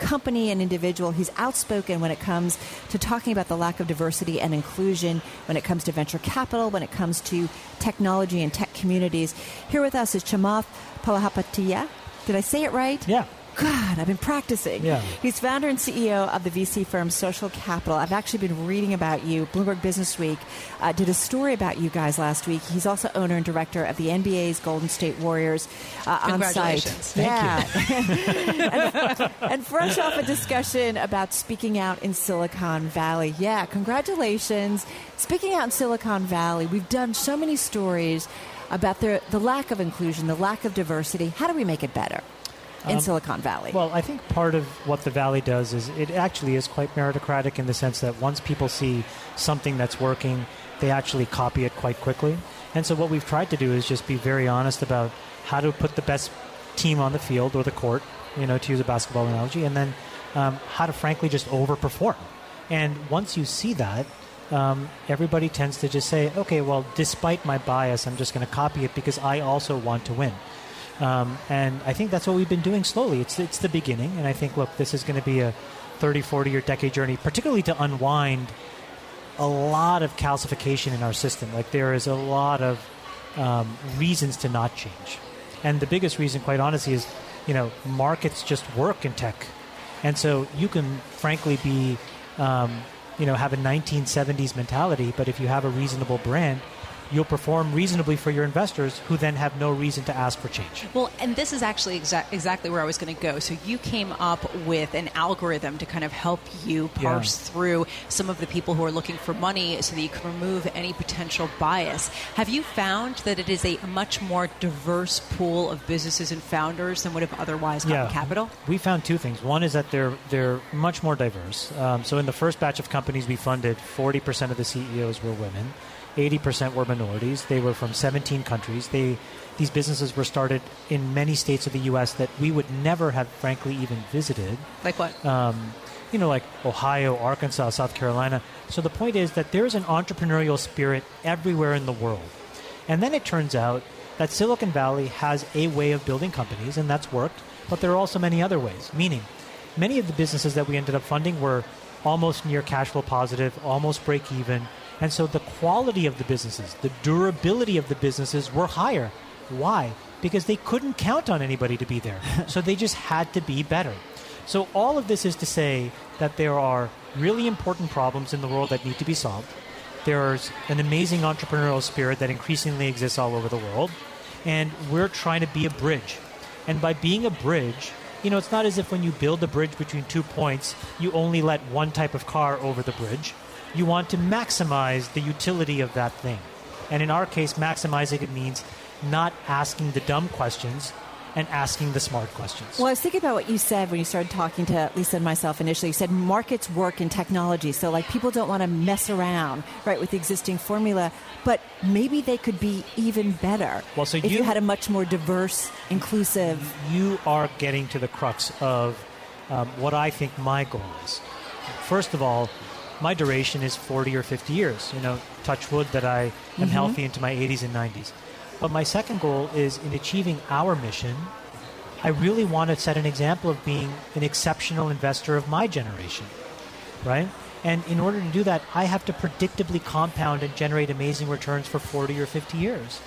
company and individual. He's outspoken when it comes to talking about the lack of diversity and inclusion, when it comes to venture capital, when it comes to technology and tech communities. Here with us is Chamath Palihapitiya. Did I say it right? Yeah. God, I've been practicing. Yeah. He's founder and CEO of the VC firm Social Capital. I've actually been reading about you. Bloomberg Business Week uh, did a story about you guys last week. He's also owner and director of the NBA's Golden State Warriors uh, on site. Thank yeah. and, and fresh off a discussion about speaking out in Silicon Valley. Yeah, congratulations. Speaking out in Silicon Valley, we've done so many stories about the, the lack of inclusion, the lack of diversity. How do we make it better? In um, Silicon Valley? Well, I think part of what the Valley does is it actually is quite meritocratic in the sense that once people see something that's working, they actually copy it quite quickly. And so what we've tried to do is just be very honest about how to put the best team on the field or the court, you know, to use a basketball analogy, and then um, how to frankly just overperform. And once you see that, um, everybody tends to just say, okay, well, despite my bias, I'm just going to copy it because I also want to win. Um, and I think that's what we've been doing slowly. It's, it's the beginning. And I think, look, this is going to be a 30, 40 year decade journey, particularly to unwind a lot of calcification in our system. Like there is a lot of um, reasons to not change. And the biggest reason, quite honestly, is you know markets just work in tech, and so you can frankly be um, you know have a 1970s mentality, but if you have a reasonable brand, you'll perform reasonably for your investors who then have no reason to ask for change. Well, and this is actually exa- exactly where I was going to go. So you came up with an algorithm to kind of help you parse yeah. through some of the people who are looking for money so that you can remove any potential bias. Have you found that it is a much more diverse pool of businesses and founders than would have otherwise gotten yeah. capital? We found two things. One is that they're they're much more diverse. Um, so in the first batch of companies we funded, 40% of the CEOs were women. 80% were minorities. They were from 17 countries. They, these businesses were started in many states of the U.S. that we would never have, frankly, even visited. Like what? Um, you know, like Ohio, Arkansas, South Carolina. So the point is that there's an entrepreneurial spirit everywhere in the world. And then it turns out that Silicon Valley has a way of building companies, and that's worked, but there are also many other ways. Meaning, many of the businesses that we ended up funding were almost near cash flow positive, almost break even, and so the quality of the businesses, the durability of the businesses were higher. Why? Because they couldn't count on anybody to be there. so they just had to be better. So all of this is to say that there are really important problems in the world that need to be solved. There's an amazing entrepreneurial spirit that increasingly exists all over the world. And we're trying to be a bridge. And by being a bridge, you know, it's not as if when you build a bridge between two points, you only let one type of car over the bridge you want to maximize the utility of that thing. And in our case, maximizing it means not asking the dumb questions and asking the smart questions. Well, I was thinking about what you said when you started talking to Lisa and myself initially. You said markets work in technology, so like people don't want to mess around, right, with the existing formula, but maybe they could be even better. Well, so if you, you had a much more diverse, inclusive. You are getting to the crux of um, what I think my goal is. First of all, my duration is 40 or 50 years. You know, touch wood that I am mm-hmm. healthy into my 80s and 90s. But my second goal is in achieving our mission, I really want to set an example of being an exceptional investor of my generation, right? And in order to do that, I have to predictably compound and generate amazing returns for 40 or 50 years.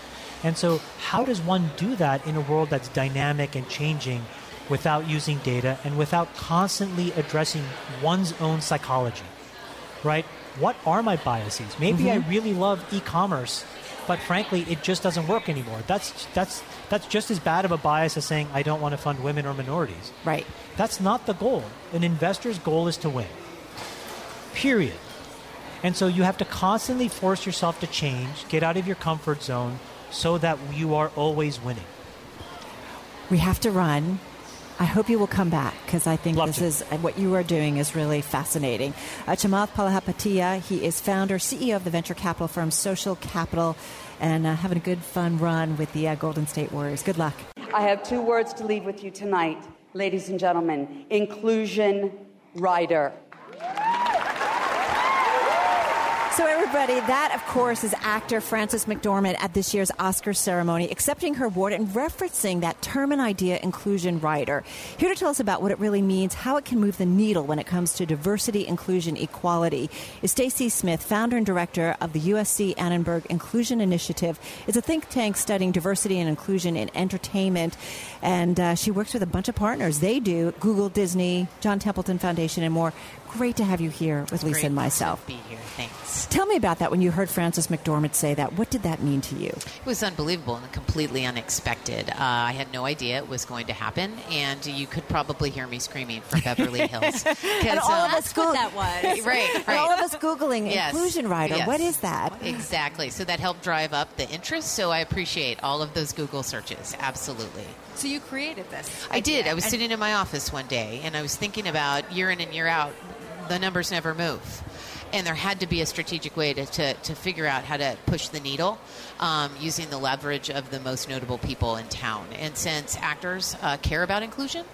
And so, how does one do that in a world that's dynamic and changing without using data and without constantly addressing one's own psychology? Right? What are my biases? Maybe mm-hmm. I really love e-commerce, but frankly, it just doesn't work anymore. That's that's that's just as bad of a bias as saying I don't want to fund women or minorities. Right. That's not the goal. An investor's goal is to win. Period. And so you have to constantly force yourself to change, get out of your comfort zone so that you are always winning. We have to run. I hope you will come back because I think Love this to. is what you are doing is really fascinating. Uh, Chamath Palihapitiya, he is founder, CEO of the venture capital firm Social Capital, and uh, having a good, fun run with the uh, Golden State Warriors. Good luck. I have two words to leave with you tonight, ladies and gentlemen inclusion rider. So, everybody, that, of course, is actor Frances McDormand at this year's Oscar ceremony, accepting her award and referencing that term and idea inclusion rider. Here to tell us about what it really means, how it can move the needle when it comes to diversity, inclusion, equality, is Stacy Smith, founder and director of the USC Annenberg Inclusion Initiative. It's a think tank studying diversity and inclusion in entertainment, and uh, she works with a bunch of partners. They do Google, Disney, John Templeton Foundation, and more. Great to have you here with Lisa Great and myself. To be here. Thanks. Tell me about that when you heard Frances McDormand say that. What did that mean to you? It was unbelievable and completely unexpected. Uh, I had no idea it was going to happen, and you could probably hear me screaming from Beverly Hills. And all uh, of us That's that was. Right, And all of us Googling Yes. inclusion rider. Yes. What is that? Exactly. So that helped drive up the interest. So I appreciate all of those Google searches. Absolutely. So you created this. I did. I was And- sitting in my office one day and I was thinking about year in and year out, the numbers never move. And there had to be a strategic way to, to, to figure out how to push the needle um, using the leverage of the most notable people in town. And since actors uh, care about inclusion,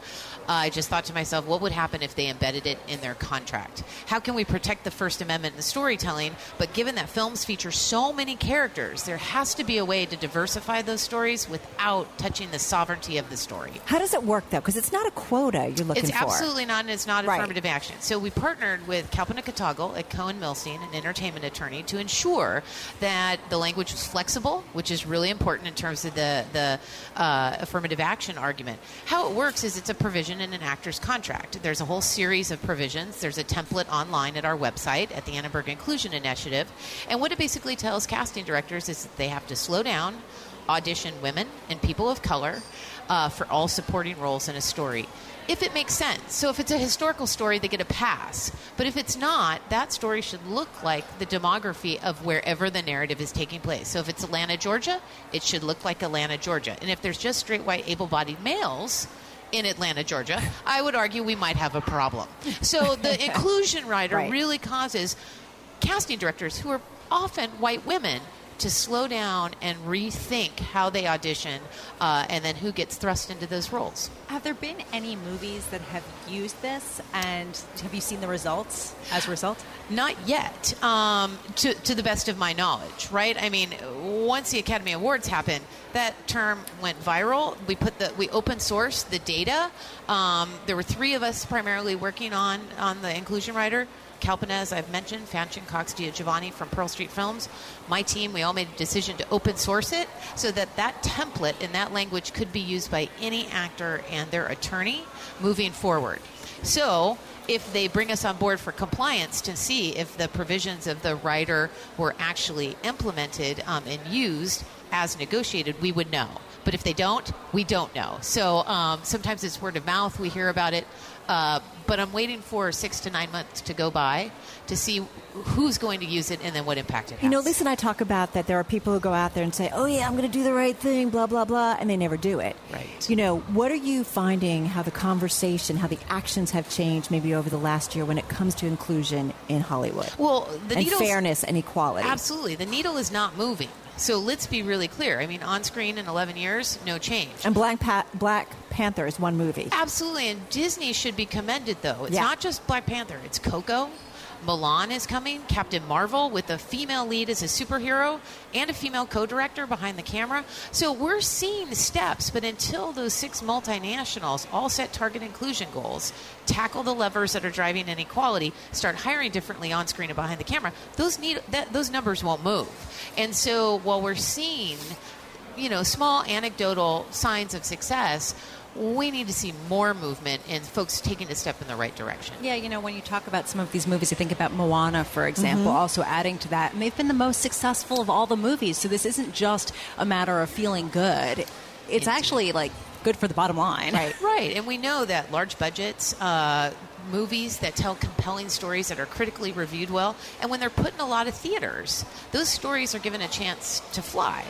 I just thought to myself, what would happen if they embedded it in their contract? How can we protect the First Amendment in the storytelling? But given that films feature so many characters, there has to be a way to diversify those stories without touching the sovereignty of the story. How does it work, though? Because it's not a quota you're looking It's for. absolutely not, and it's not Right. affirmative action. So we partnered with Kalpana Kotagal at Cohen Milstein, an entertainment attorney, to ensure that the language was flexible, which is really important in terms of the the uh, affirmative action argument. How it works is it's a provision in an actor's contract. There's a whole series of provisions. There's a template online at our website at the Annenberg Inclusion Initiative, and what it basically tells casting directors is that they have to slow down audition women and people of color uh, for all supporting roles in a story. If it makes sense. So if it's a historical story, they get a pass. But if it's not, that story should look like the demography of wherever the narrative is taking place. So if it's Atlanta, Georgia, it should look like Atlanta, Georgia. And if there's just straight white able bodied males, in Atlanta, Georgia, I would argue we might have a problem. So the inclusion rider Right. really causes casting directors who are often white women to slow down and rethink how they audition uh, and then who gets thrust into those roles. Have there been any movies that have used this, and have you seen the results as a result? Not yet, um, to, to the best of my knowledge, right? I mean, once the Academy Awards happened, that term went viral. We put the we open sourced the data. Um, there were three of us primarily working on on the inclusion rider. Kalpana, as I've mentioned, Fanshen Cox Giovanni from Pearl Street Films. My team, we all made a decision to open source it so that that template in that language could be used by any actor and their attorney moving forward. So, if they bring us on board for compliance to see if the provisions of the rider were actually implemented um, and used as negotiated, we would know. But if they don't, we don't know. So um, sometimes it's word of mouth. We hear about it. Uh, but I'm waiting for six to nine months to go by to see who's going to use it and then what impact it has. You know, Lisa and I talk about that there are people who go out there and say, oh, yeah, I'm going to do the right thing, blah, blah, blah, and they never do it. Right. You know, what are you finding how the conversation, how the actions have changed maybe over the last year when it comes to inclusion in Hollywood? well, the and needle's- fairness and equality. Absolutely. The needle is not moving. So let's be really clear. I mean, on screen in 11 years, no change. And Black, pa- Black Panther is one movie. Absolutely, and Disney should be commended though. It's Yeah. not just Black Panther; it's Coco. Mulan is coming. Captain Marvel with a female lead as a superhero and a female co-director behind the camera. So we're seeing steps, but until those six multinationals all set target inclusion goals, tackle the levers that are driving inequality, start hiring differently on screen and behind the camera, those need that those numbers won't move. And so while we're seeing you know, small anecdotal signs of success, we need to see more movement and folks taking a step in the right direction. Yeah, you know, when you talk about some of these movies, you think about Moana, for example, also adding to that. And they've been the most successful of all the movies. So this isn't just a matter of feeling good. It's actually like good for the bottom line. Right. Right, and we know that large budgets, uh, movies that tell compelling stories that are critically reviewed well, and when they're put in a lot of theaters, those stories are given a chance to fly.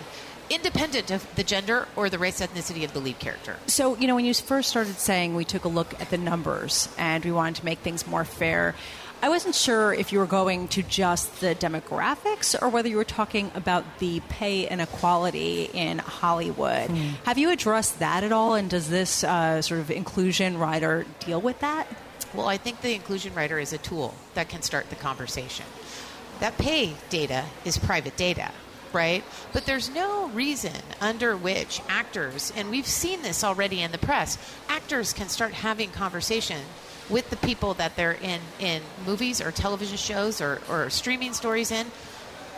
Independent of the gender or the race ethnicity of the lead character. So, you know, when you first started saying we took a look at the numbers and we wanted to make things more fair, I wasn't sure if you were going to just the demographics or whether you were talking about the pay inequality in Hollywood. Mm. Have you addressed that at all? And does this uh, sort of inclusion rider deal with that? Well, I think the inclusion rider is a tool that can start the conversation. That pay data is private data right? But there's no reason under which actors, and we've seen this already in the press, actors can start having conversation with the people that they're in in movies or television shows or, or streaming stories in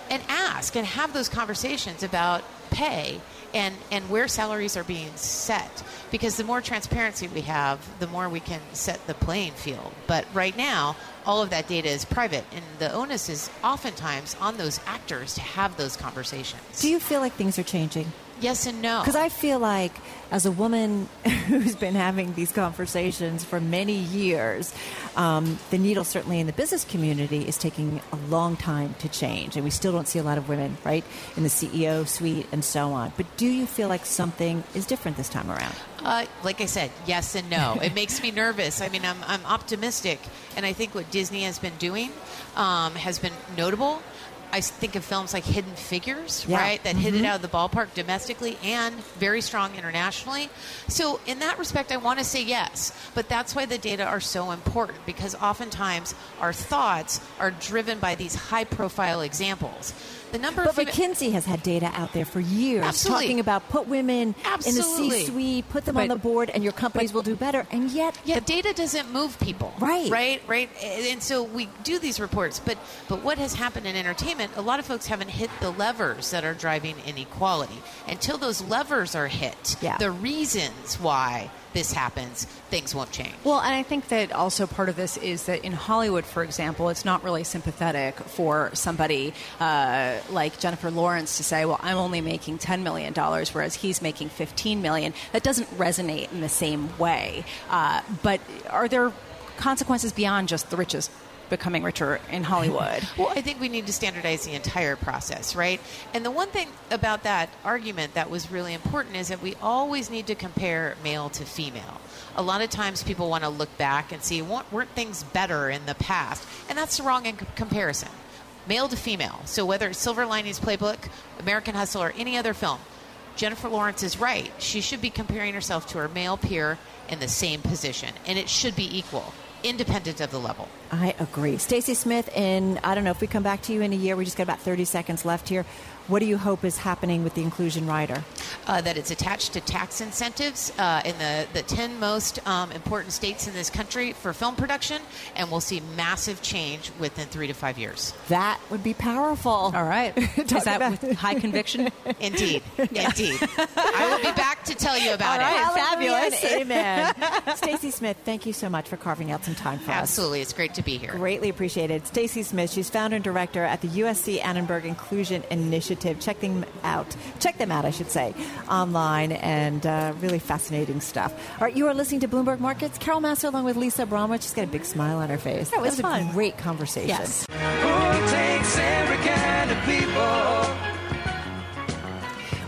and ask and have those conversations about pay and, and where salaries are being set. Because the more transparency we have, the more we can set the playing field. But right now, all of that data is private, and the onus is oftentimes on those actors to have those conversations. Do you feel like things are changing? Yes and no. Because I feel like, as a woman who's been having these conversations for many years, um, the needle, certainly in the business community, is taking a long time to change. And we still don't see a lot of women, right, in the CEO suite and so on. But do you feel like something is different this time around? Uh, like I said, yes and no. it makes me nervous. I mean, I'm, I'm optimistic. And I think what Disney has been doing um, has been notable. I think of films like Hidden Figures, yeah. right, that mm-hmm. hit it mm-hmm. out of the ballpark domestically and very strong internationally. So, in that respect, I want to say yes. But that's why the data are so important because oftentimes our thoughts are driven by these high profile examples. The number but of McKinsey has had data out there for years Absolutely. talking about put women Absolutely. in the C-suite, put them but, on the board, and your companies will do better. And yet, yeah, data doesn't move people, right? Right, right. And so we do these reports, but but what has happened in entertainment? A lot of folks haven't hit the levers that are driving inequality. Until those levers are hit, yeah. the reasons why this happens, things won't change. Well, and I think that also part of this is that in Hollywood, for example, it's not really sympathetic for somebody uh, like Jennifer Lawrence to say, "Well, I'm only making ten million dollars, whereas he's making $15 million. That doesn't resonate in the same way. Uh, but are there consequences beyond just the richest becoming richer in Hollywood. well, I think we need to standardize the entire process, right? And the one thing about that argument that was really important is that we always need to compare male to female. A lot of times people want to look back and see weren't things better in the past, and that's the wrong comparison. Male to female. So whether it's Silver Linings Playbook, American Hustle, or any other film, Jennifer Lawrence is right. She should be comparing herself to her male peer in the same position, and it should be equal independent of the level. I agree. Stacy Smith, and I don't know if we come back to you in a year, we just got about 30 seconds left here. What do you hope is happening with the inclusion rider? Uh, that it's attached to tax incentives uh, in the, the 10 most um, important states in this country for film production, and we'll see massive change within three to five years. That would be powerful. All right. is that with high conviction? Indeed. Indeed. I will be back to tell you about it. Fabulous. Amen. Stacy Smith, thank you so much for carving out some time for Absolutely. us. Absolutely. It's great to be here. Greatly appreciated. Stacy Smith, she's founder and director at the USC Annenberg Inclusion Initiative Check them out. Check them out, I should say, online and uh, really fascinating stuff. All right, you are listening to Bloomberg Markets. Carol Massar along with Lisa Abramowicz. She's got a big smile on her face. That was, that was a great conversation. Yes.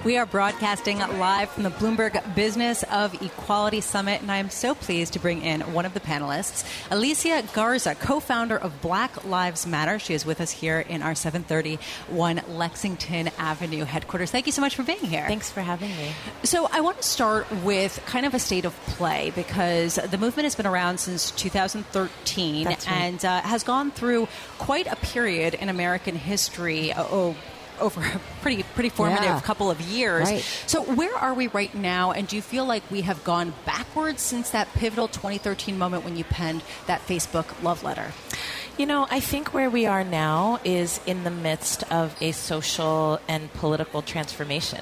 We are broadcasting live from the Bloomberg Business of Equality Summit, and I am so pleased to bring in one of the panelists, Alicia Garza, co-founder of Black Lives Matter. She is with us here in our 731 Lexington Avenue headquarters. Thank you so much for being here. Thanks for having me. So I want to start with kind of a state of play because the movement has been around since 2013 right. and uh, has gone through quite a period in American history. Oh, over a pretty pretty formative yeah. couple of years. Right. So where are we right now? And do you feel like we have gone backwards since that pivotal 2013 moment when you penned that Facebook love letter? You know, I think where we are now is in the midst of a social and political transformation.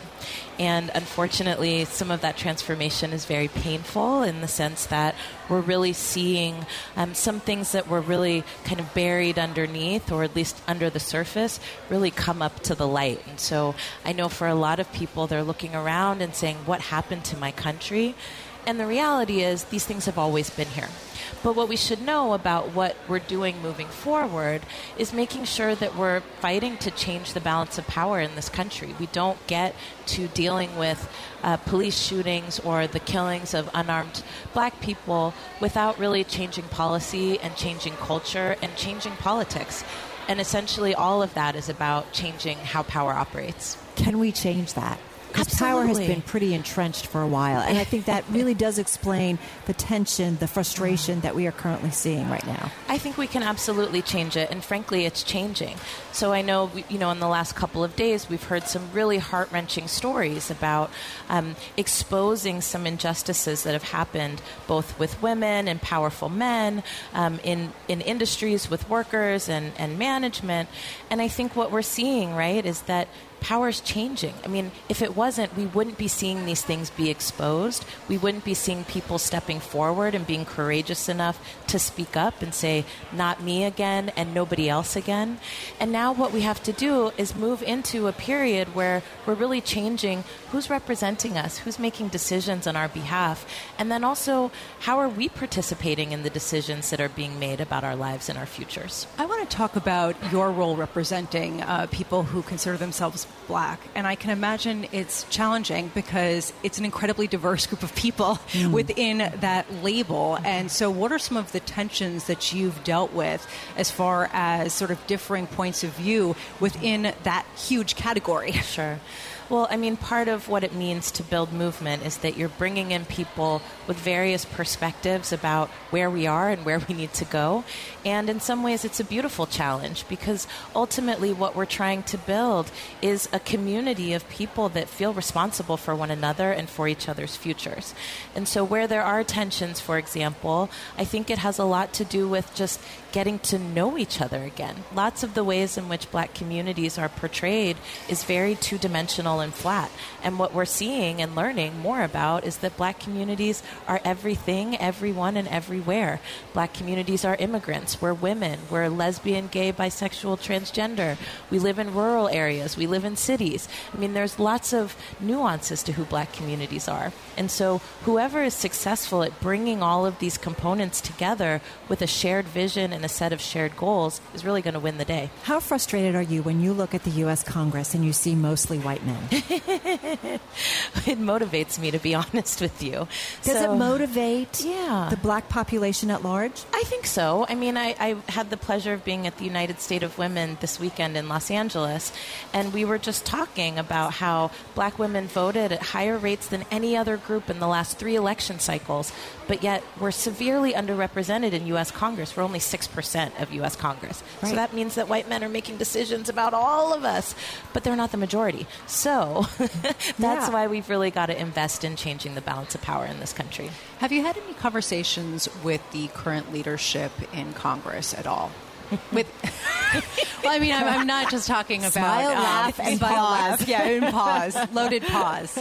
And unfortunately, some of that transformation is very painful in the sense that we're really seeing um, some things that were really kind of buried underneath, or at least under the surface, really come up to the light. And so I know for a lot of people, they're looking around and saying, What happened to my country? And the reality is, these things have always been here. But what we should know about what we're doing moving forward is making sure that we're fighting to change the balance of power in this country. We don't get to dealing with uh, police shootings or the killings of unarmed black people without really changing policy and changing culture and changing politics. And essentially, all of that is about changing how power operates. Can we change that? Because power has been pretty entrenched for a while. And I think that really does explain the tension, the frustration that we are currently seeing right now. I think we can absolutely change it, and frankly, it's changing. So I know, you know, in the last couple of days, we've heard some really heart wrenching stories about um, exposing some injustices that have happened both with women and powerful men, um, in, in industries with workers and, and management. And I think what we're seeing, right, is that power is changing. I mean, if it wasn't, we wouldn't be seeing these things be exposed. We wouldn't be seeing people stepping forward and being courageous enough to speak up and say, not me again and nobody else again. And now what we have to do is move into a period where we're really changing who's representing us, who's making decisions on our behalf, and then also how are we participating in the decisions that are being made about our lives and our futures. I want to talk about your role representing uh, people who consider themselves black. And I can imagine it's challenging because it's an incredibly diverse group of people mm. within that label. And so, what are some of the tensions that you've dealt with as far as sort of differing points of view within that huge category? Sure. Well, I mean, part of what it means to build movement is that you're bringing in people with various perspectives about where we are and where we need to go. And in some ways, it's a beautiful challenge because ultimately, what we're trying to build is a community of people that feel responsible for one another and for each other's futures. And so, where there are tensions, for example, I think it has a lot to do with just getting to know each other again. Lots of the ways in which black communities are portrayed is very two dimensional and flat. And what we're seeing and learning more about is that black communities are everything, everyone, and everywhere. Black communities are immigrants, we're women, we're lesbian, gay, bisexual, transgender. We live in rural areas, we live in cities. I mean, there's lots of nuances to who black communities are. And so, whoever is successful at bringing all of these components together with a shared vision and a set of shared goals is really going to win the day. How frustrated are you when you look at the U.S. Congress and you see mostly white men? it motivates me, to be honest with you. Does so, it motivate yeah. the black population at large? I think so. I mean, I, I had the pleasure of being at the United State of Women this weekend in Los Angeles, and we were just talking about how black women voted at higher rates than any other group in the last three election cycles, but yet we're severely underrepresented in U.S. Congress. We're only 6% of U.S. Congress. Right. So that means that white men are making decisions about all of us, but they're not the majority. So that's yeah. why we've really got to invest in changing the balance of power in this country. Have you had any conversations with the current leadership in Congress at all? with well, I mean, I'm, I'm, not just talking about smile, um, laugh, and pause. Yeah, and pause, loaded pause.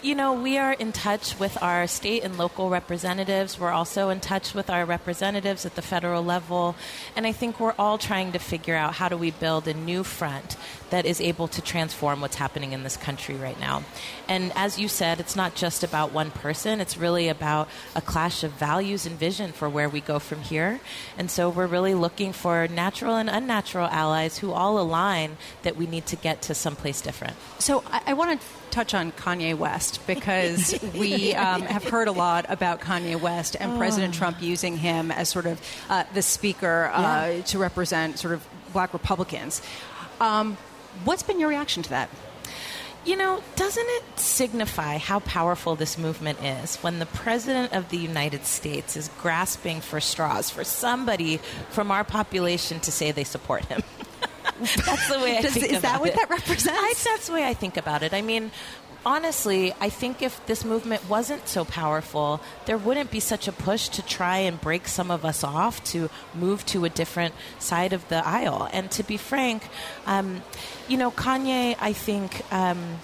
You know, we are in touch with our state and local representatives. We're also in touch with our representatives at the federal level. And I think we're all trying to figure out how do we build a new front that is able to transform what's happening in this country right now. And as you said, it's not just about one person, it's really about a clash of values and vision for where we go from here. And so we're really looking for natural and unnatural allies who all align that we need to get to someplace different. So I, I want to touch on Kanye West because we um, have heard a lot about Kanye West and oh. President Trump using him as sort of uh, the speaker uh, yeah. to represent sort of black Republicans. Um, what's been your reaction to that? You know, doesn't it signify how powerful this movement is when the President of the United States is grasping for straws for somebody from our population to say they support him? that's the way I Does, think is about that what it. that represents? I, that's the way I think about it. I mean, honestly, I think if this movement wasn't so powerful, there wouldn't be such a push to try and break some of us off to move to a different side of the aisle. And to be frank, um, you know, Kanye, I think. Um,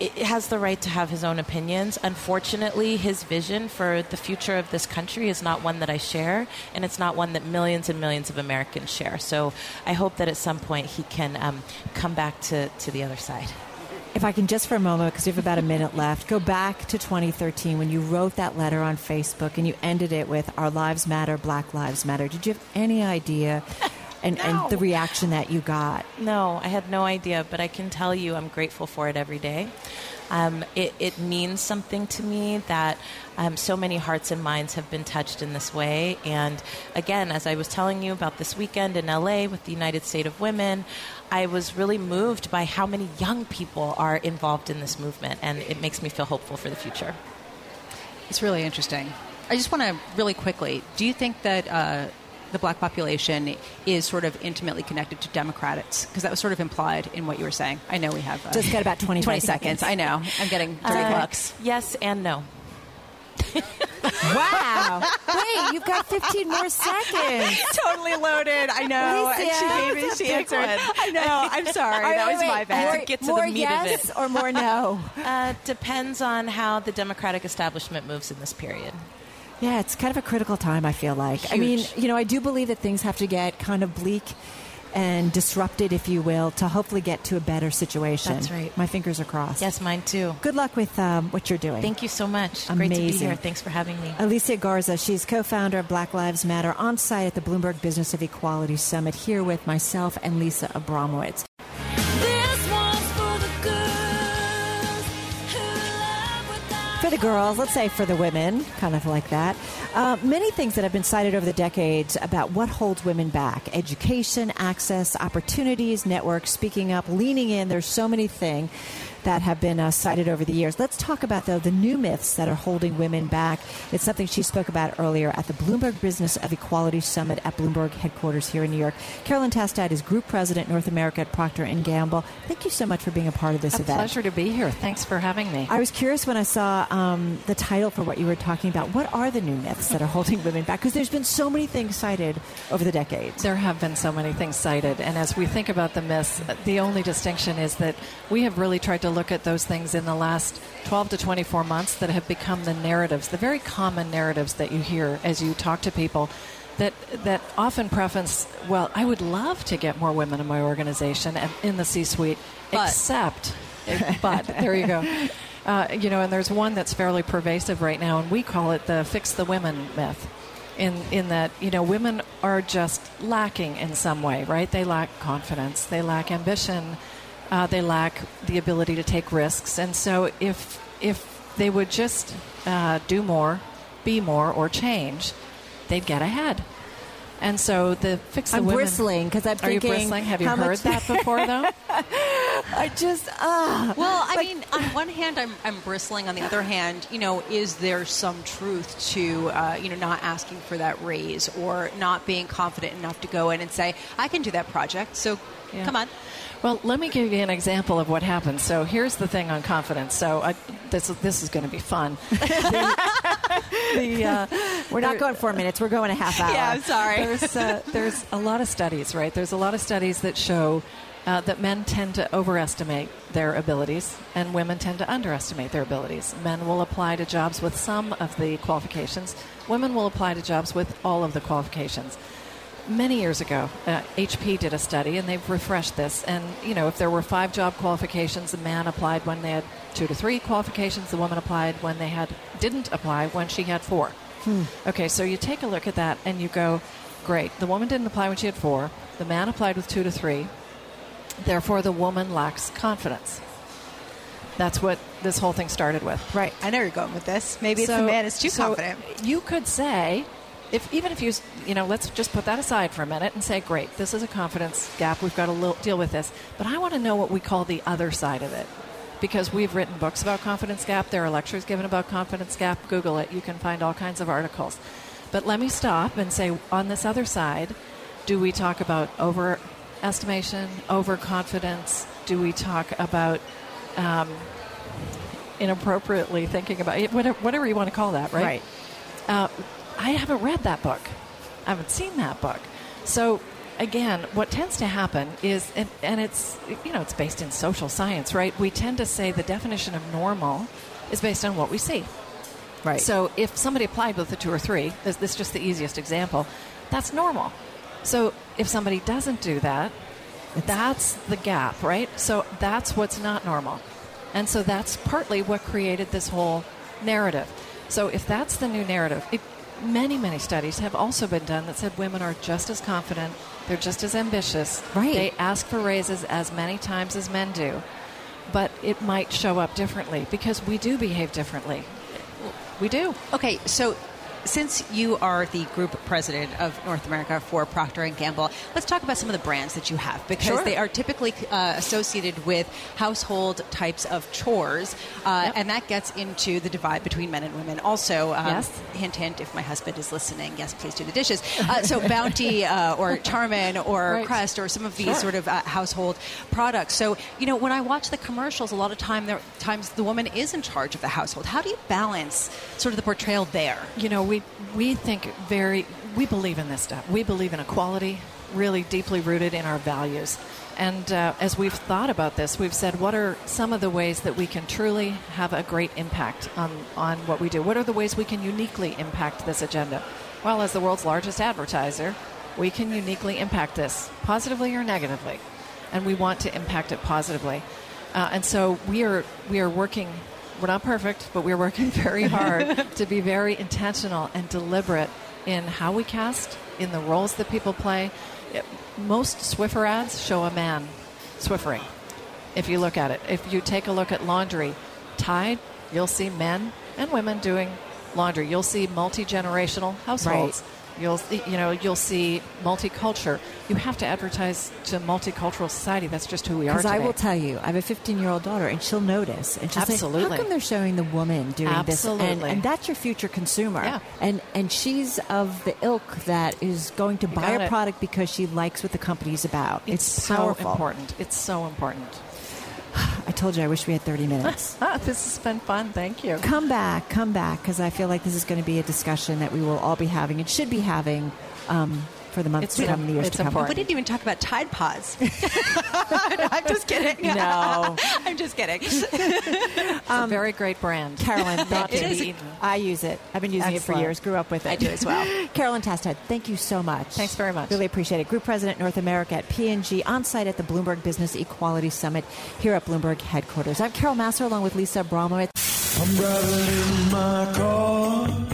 has the right to have his own opinions. Unfortunately, his vision for the future of this country is not one that I share, and it's not one that millions and millions of Americans share. So I hope that at some point he can um, come back to, to the other side. If I can just for a moment, because we have about a minute left, go back to 2013 when you wrote that letter on Facebook and you ended it with Our Lives Matter, Black Lives Matter. Did you have any idea and, No. and the reaction that you got? No, I had no idea, but I can tell you I'm grateful for it every day. Um, it, it means something to me that um, so many hearts and minds have been touched in this way. And again, as I was telling you about this weekend in LA with the United State of Women, I was really moved by how many young people are involved in this movement, and it makes me feel hopeful for the future. It's really interesting. I just want to really quickly. Do you think that uh, the black population is sort of intimately connected to Democrats? Because that was sort of implied in what you were saying. I know we have uh, Just got about 25 20 seconds. I know. I'm getting dirty Uh, looks. Yes and no. Wow. Wait, you've got 15 more seconds. totally loaded. I know. Alicia, and she that gave me. was a She big answered. one. I know. I'm sorry. All right, that wait, was wait. my bad. More, To get to the more meat of yes it. or more no? Uh, depends on how the Democratic establishment moves in this period. Yeah, it's kind of a critical time, I feel like. I mean, you know, I do believe that things have to get kind of bleak and disrupted, if you will, to hopefully get to a better situation. That's right. My fingers are crossed. Yes, mine too. Good luck with um, what you're doing. Thank you so much. Great to be Amazing. here. Thanks for having me. Alicia Garza, she's co founder of Black Lives Matter on site at the Bloomberg Business of Equality Summit here with myself and Lisa Abramowicz. The girls, let's say for the women, kind of like that. Uh, many things that have been cited over the decades about what holds women back education, access, opportunities, networks, speaking up, leaning in. There's so many things that have been uh, cited over the years. Let's talk about, though, the new myths that are holding women back. It's something she spoke about earlier at the Bloomberg Business of Equality Summit at Bloomberg headquarters here in New York. Carolyn Tastad is Group President, North America at Procter & Gamble. Thank you so much for being a part of this A event. pleasure to be here. Thanks for having me. I was curious when I saw um, the title for what you were talking about. What are the new myths that are holding women back? Because there's been so many things cited over the decades. There have been so many things cited, and as we think about the myths, the only distinction is that we have really tried to look at those things in the last 12 to 24 months that have become the narratives, the very common narratives that you hear as you talk to people. That, that often preference, well, I would love to get more women in my organization and in the C suite, But. except, but, there you go. Uh, you know, and there's one that's fairly pervasive right now, and we call it the fix the women myth. In, in that, you know, women are just lacking in some way, right? They lack confidence, they lack ambition, uh, they lack the ability to take risks. And so, if, if they would just uh, do more, be more, or change, they'd get ahead. And so, the fix the I'm women. bristling because I'm thinking. Are you bristling? Have you heard much- that before, though? I just ah. Well, I mean, on one hand, I'm, I'm bristling. On the other hand, you know, is there some truth to, uh, you know, not asking for that raise or not being confident enough to go in and say, I can do that project, so Yeah. come on. Well, let me give you an example of what happens. So here's the thing on confidence. So I, this this is going to be fun. the, the, uh, We're not there- going four minutes. We're going a half hour. Yeah, I'm sorry. There's uh, there's a lot of studies, right? There's a lot of studies that show uh, that men tend to overestimate their abilities and women tend to underestimate their abilities. Men will apply to jobs with some of the qualifications. Women will apply to jobs with all of the qualifications. Many years ago, uh, HP did a study, and they've refreshed this. And you know, if there were five job qualifications, the man applied when they had two to three qualifications. The woman applied when they had didn't apply when she had four. Okay, so you take a look at that and you go, great. The woman didn't apply when she had four. The man applied with two to three. Therefore, the woman lacks confidence. That's what this whole thing started with. Right. I know you're going with this. Maybe it's So- the man is too so confident. You could say, if even if you, you know, let's just put that aside for a minute and say, great, this is a confidence gap. We've got to lo- deal with this. But I want to know what we call the other side of it. Because we've written books about confidence gap. There are lectures given about confidence gap. Google it. You can find all kinds of articles. But let me stop and say, on this other side, do we talk about overestimation, overconfidence? Do we talk about um, inappropriately thinking about it? Whatever, whatever you want to call that, right? Right. Uh, I haven't read that book. I haven't seen that book. So again, what tends to happen is, and, and it's you know it's based in social science, right? We tend to say the definition of normal is based on what we see. Right. So if somebody applied with a two or three, this, this is just the easiest example, that's normal. So if somebody doesn't do that, that's the gap, right? So that's what's not normal. And so that's partly what created this whole narrative. So if that's the new narrative, it, many, many studies have also been done that said women are just as confident, they're just as ambitious. Right. They ask for raises as many times as men do. But it might show up differently because we do behave differently. We do. Okay, so since you are the group president of North America for Procter and Gamble, let's talk about some of the brands that you have because Sure. they are typically uh, associated with household types of chores, uh, Yep. and that gets into the divide between men and women. Also, um, Yes. hint, hint. If my husband is listening, yes, please do the dishes. Uh, so Bounty uh, or Charmin or Right. Crest or some of these Sure. sort of uh, household products. So you know, when I watch the commercials, a lot of time there times the woman is in charge of the household. How do you balance sort of the portrayal there? You know, we we think very we believe in this stuff. We believe in equality, really deeply rooted in our values. And uh, as we've thought about this, we've said, what are some of the ways that we can truly have a great impact on, on what we do? What are the ways we can uniquely impact this agenda? Well, as the world's largest advertiser, we can uniquely impact this, positively or negatively. And we want to impact it positively. Uh, and so we are, we are working, we're not perfect, but we're working very hard to be very intentional and deliberate in how we cast, in the roles that people play. It- most Swiffer ads show a man Swiffering. If you look at it, if you take a look at laundry, Tide, you'll see men and women doing laundry. You'll see multi generational households. You'll see- you know you'll see multicultural. You have to advertise to multicultural society. That's just who we are Because. I will tell you, I have a 15 year old daughter, and she'll notice, and she'll say, Absolutely. "How come they're showing the woman doing this?" And, Absolutely. and that's your future consumer. Yeah. And and she's of the ilk that is going to buy a it. product because she likes what the company's about. it's, It's, so powerful. important. It's so important. I told you, I wish we had 30 minutes. Ah, this has been fun. Thank you. come back, come back, because I feel like this is going to be a discussion that we will all be having and should be having um, for the months It's to come, and the years it's to come. important. We didn't even talk about Tide Pods. I'm just kidding. No. I'm just kidding. It's a um, very great brand. Carolyn, Not thank you. be. I use it. I've been using it for years. Grew up with it. I do as well. Carolyn Tastad, thank you so much. Thanks very much. Really appreciate it. Group President North America at P&G on site at the Bloomberg Business Equality Summit here at Bloomberg headquarters. I'm Carol Massar along with Lisa Abramowicz. I'm driving in my car.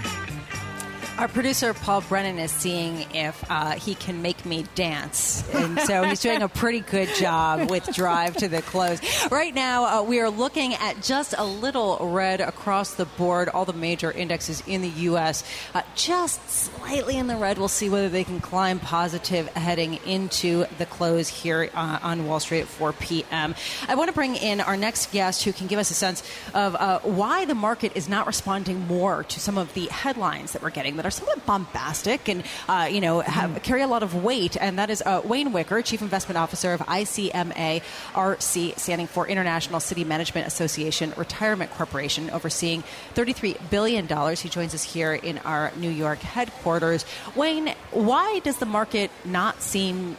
Our producer Paul Brennan is seeing if uh, he can make me dance, and so he's doing a pretty good job with Drive to the Close. Right now, uh, we are looking at just a little red across the board. All the major indexes in the U.S. Uh, just slightly in the red. We'll see whether they can climb positive heading into the close here uh, on Wall Street at 4 p.m. I want to bring in our next guest who can give us a sense of uh, why the market is not responding more to some of the headlines that we're getting that are somewhat bombastic and uh, you know have, carry a lot of weight. And that is uh, Wayne Wicker, Chief Investment Officer of ICMA RC, standing for International City Management Association Retirement Corporation, overseeing $33 billion. He joins us here in our New York headquarters. Wayne, why does the market not seem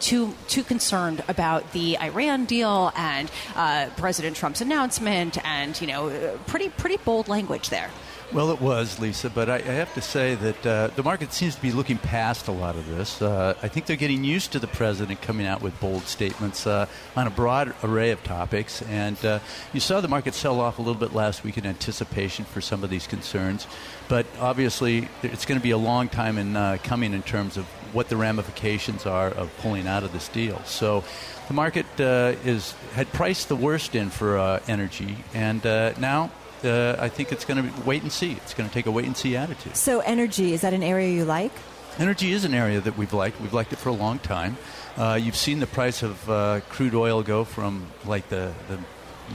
too too concerned about the Iran deal and uh, President Trump's announcement and you know uh, pretty pretty bold language there. Well, it was, Lisa, but I, I have to say that uh, the market seems to be looking past a lot of this. Uh, I think they're getting used to the president coming out with bold statements uh, on a broad array of topics. And uh, you saw the market sell off a little bit last week in anticipation for some of these concerns. But obviously, it's going to be a long time in uh, coming in terms of what the ramifications are of pulling out of this deal. So the market uh, is had priced the worst in for uh, energy, and uh, now uh, I think it's going to wait and see. It's going to take a wait and see attitude. So, energy, is that an area you like? Energy is an area that we've liked. We've liked it for a long time. Uh, you've seen the price of uh, crude oil go from like the, the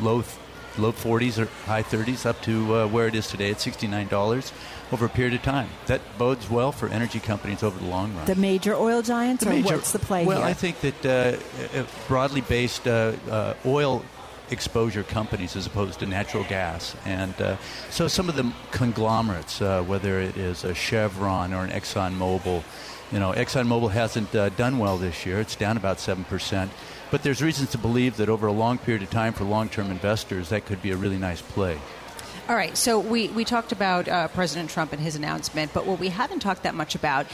low th- low 40s or high 30s up to uh, where it is today at $69 over a period of time. That bodes well for energy companies over the long run. The major oil giants, The or major- what's the play well, here? I think that uh, uh, broadly based uh, uh, oil exposure companies as opposed to natural gas. And uh, so some of the conglomerates, uh, whether it is a Chevron or an ExxonMobil, you know, ExxonMobil hasn't uh, done well this year. It's down about 7%. But there's reasons to believe that over a long period of time for long term investors, that could be a really nice play. All right, so we, we talked about uh, President Trump and his announcement, but what we haven't talked that much about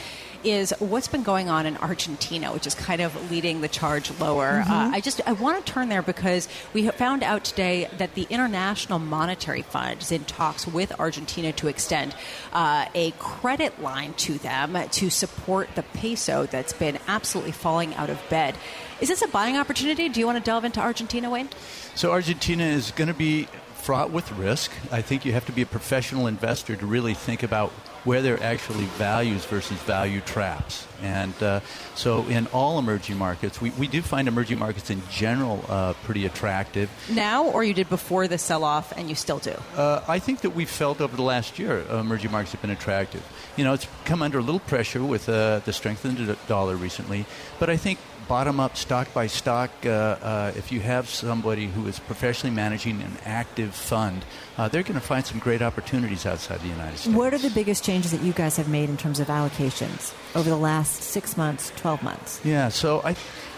is what's been going on in Argentina, which is kind of leading the charge lower. Mhm. Uh, I just I want to turn there because we have found out today that the International Monetary Fund is in talks with Argentina to extend uh, a credit line to them to support the peso that's been absolutely falling out of bed. Is this a buying opportunity? Do you want to delve into Argentina, Wayne? So Argentina is going to be fraught with risk. I think you have to be a professional investor to really think about where there are actually values versus value traps. And uh, so in all emerging markets, we, we do find emerging markets in general uh, pretty attractive. Now, or you did before the sell off and you still do? Uh, I think that we felt over the last year uh, emerging markets have been attractive. You know, it's come under a little pressure with uh, the strength of the dollar recently, but I think bottom up, stock by stock, uh, uh, if you have somebody who is professionally managing an active fund, uh, they're going to find some great opportunities outside the United States. What are the biggest changes that you guys have made in terms of allocations over the last six months, 12 months? Yeah, so I,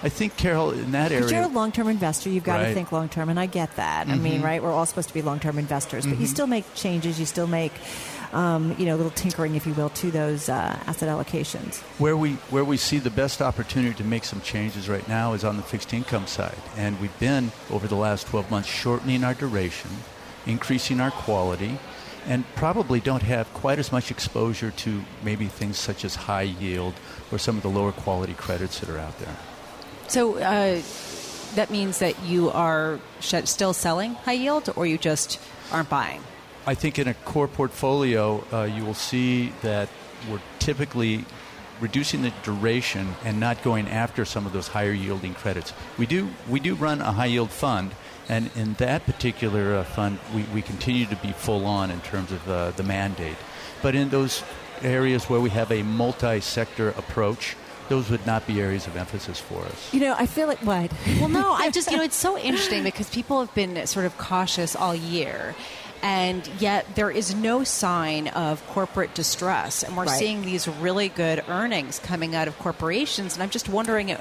I think, Carol, in that area. Because you're a long term investor, you've got to think long term, and I get that. I mean, Mhm. right? We're all supposed to be long term investors, but you Mhm. still make changes, you still make, um, you know, a little tinkering, if you will, to those uh, asset allocations. Where we where we see the best opportunity to make some changes right now is on the fixed income side, and we've been over the last 12 months shortening our duration, increasing our quality, and probably don't have quite as much exposure to maybe things such as high yield or some of the lower quality credits that are out there. So uh, that means that you are sh- still selling high yield, or you just aren't buying. I think in a core portfolio, uh, you will see that we're typically reducing the duration and not going after some of those higher yielding credits. We do we do run a high yield fund, and in that particular uh, fund, we, we continue to be full on in terms of uh, the mandate. But in those areas where we have a multi sector approach, those would not be areas of emphasis for us. You know, I feel like what? Well, no, I just, you know, it's so interesting because people have been sort of cautious all year. And yet, there is no sign of corporate distress. And we're Right. seeing these really good earnings coming out of corporations. And I'm just wondering at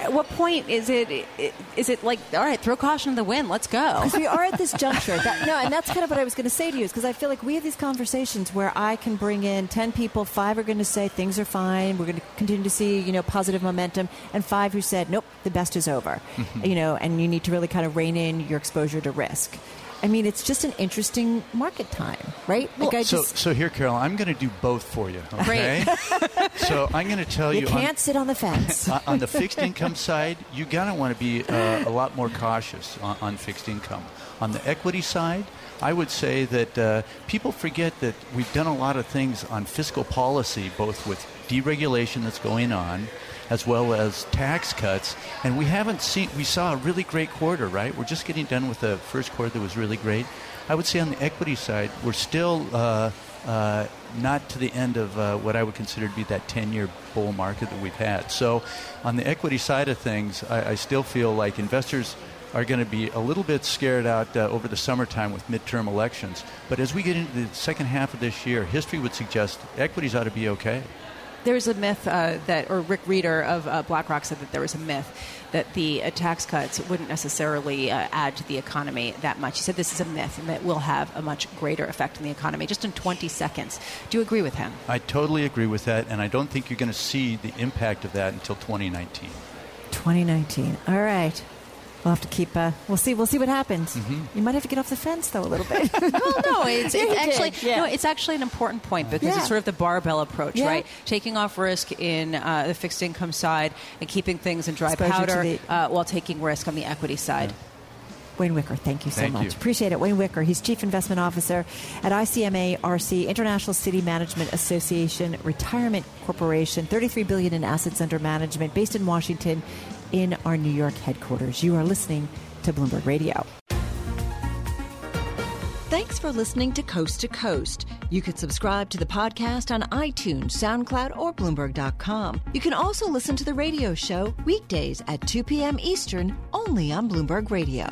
at what point is it, is it like, all right, throw caution to the wind, let's go? Because we are at this juncture. That, no, and that's kind of what I was going to say to you is because I feel like we have these conversations where I can bring in 10 people, five are going to say things are fine, we're going to continue to see, you know, positive momentum, and five who said, nope, the best is over. Mhm. You know, and you need to really kind of rein in your exposure to risk. I mean, it's just an interesting market time, right? Like I just so here, Carol, I'm going to do both for you. Okay. so I'm going to tell you. you on- can't sit on the fence. on- on the fixed income side, you gotta want to be uh, a lot more cautious on, on fixed income. On the equity side, I would say that uh, people forget that we've done a lot of things on fiscal policy, both with deregulation that's going on, as well as tax cuts, and we haven't seen. We saw a really great quarter, right? We're just getting done with the first quarter that was really great. I would say on the equity side, we're still. Uh, uh, not to the end of uh, what I would consider to be that 10 year bull market that we've had. So, on the equity side of things, I, I still feel like investors are going to be a little bit scared out uh, over the summertime with midterm elections. But as we get into the second half of this year, history would suggest equities ought to be okay. There's a myth uh, that, or Rick Rieder of uh, BlackRock said that there was a myth that the uh, tax cuts wouldn't necessarily uh, add to the economy that much. He said this is a myth and that will have a much greater effect on the economy just in 20 seconds. Do you agree with him? I totally agree with that, and I don't think you're going to see the impact of that until 2019. 2019. All right. We'll have to keep. Uh, we'll see. We'll see what happens. Mhm. You might have to get off the fence though a little bit. well, no, it's, Yeah, it's actually yeah. no, it's actually an important point because Yeah. it's sort of the barbell approach, Yeah. right? Taking off risk in uh, the fixed income side and keeping things in dry Exposure powder the- uh, while taking risk on the equity side. Wayne Wicker, thank you so Thank much. you. Appreciate it. Wayne Wicker, he's Chief Investment Officer at ICMA RC, International City Management Association Retirement Corporation, 33 billion in assets under management, based in Washington in our New York headquarters. You are listening to Bloomberg Radio. Thanks for listening to Coast to Coast. You can subscribe to the podcast on iTunes, SoundCloud, or Bloomberg.com. You can also listen to the radio show weekdays at 2 p.m. Eastern only on Bloomberg Radio.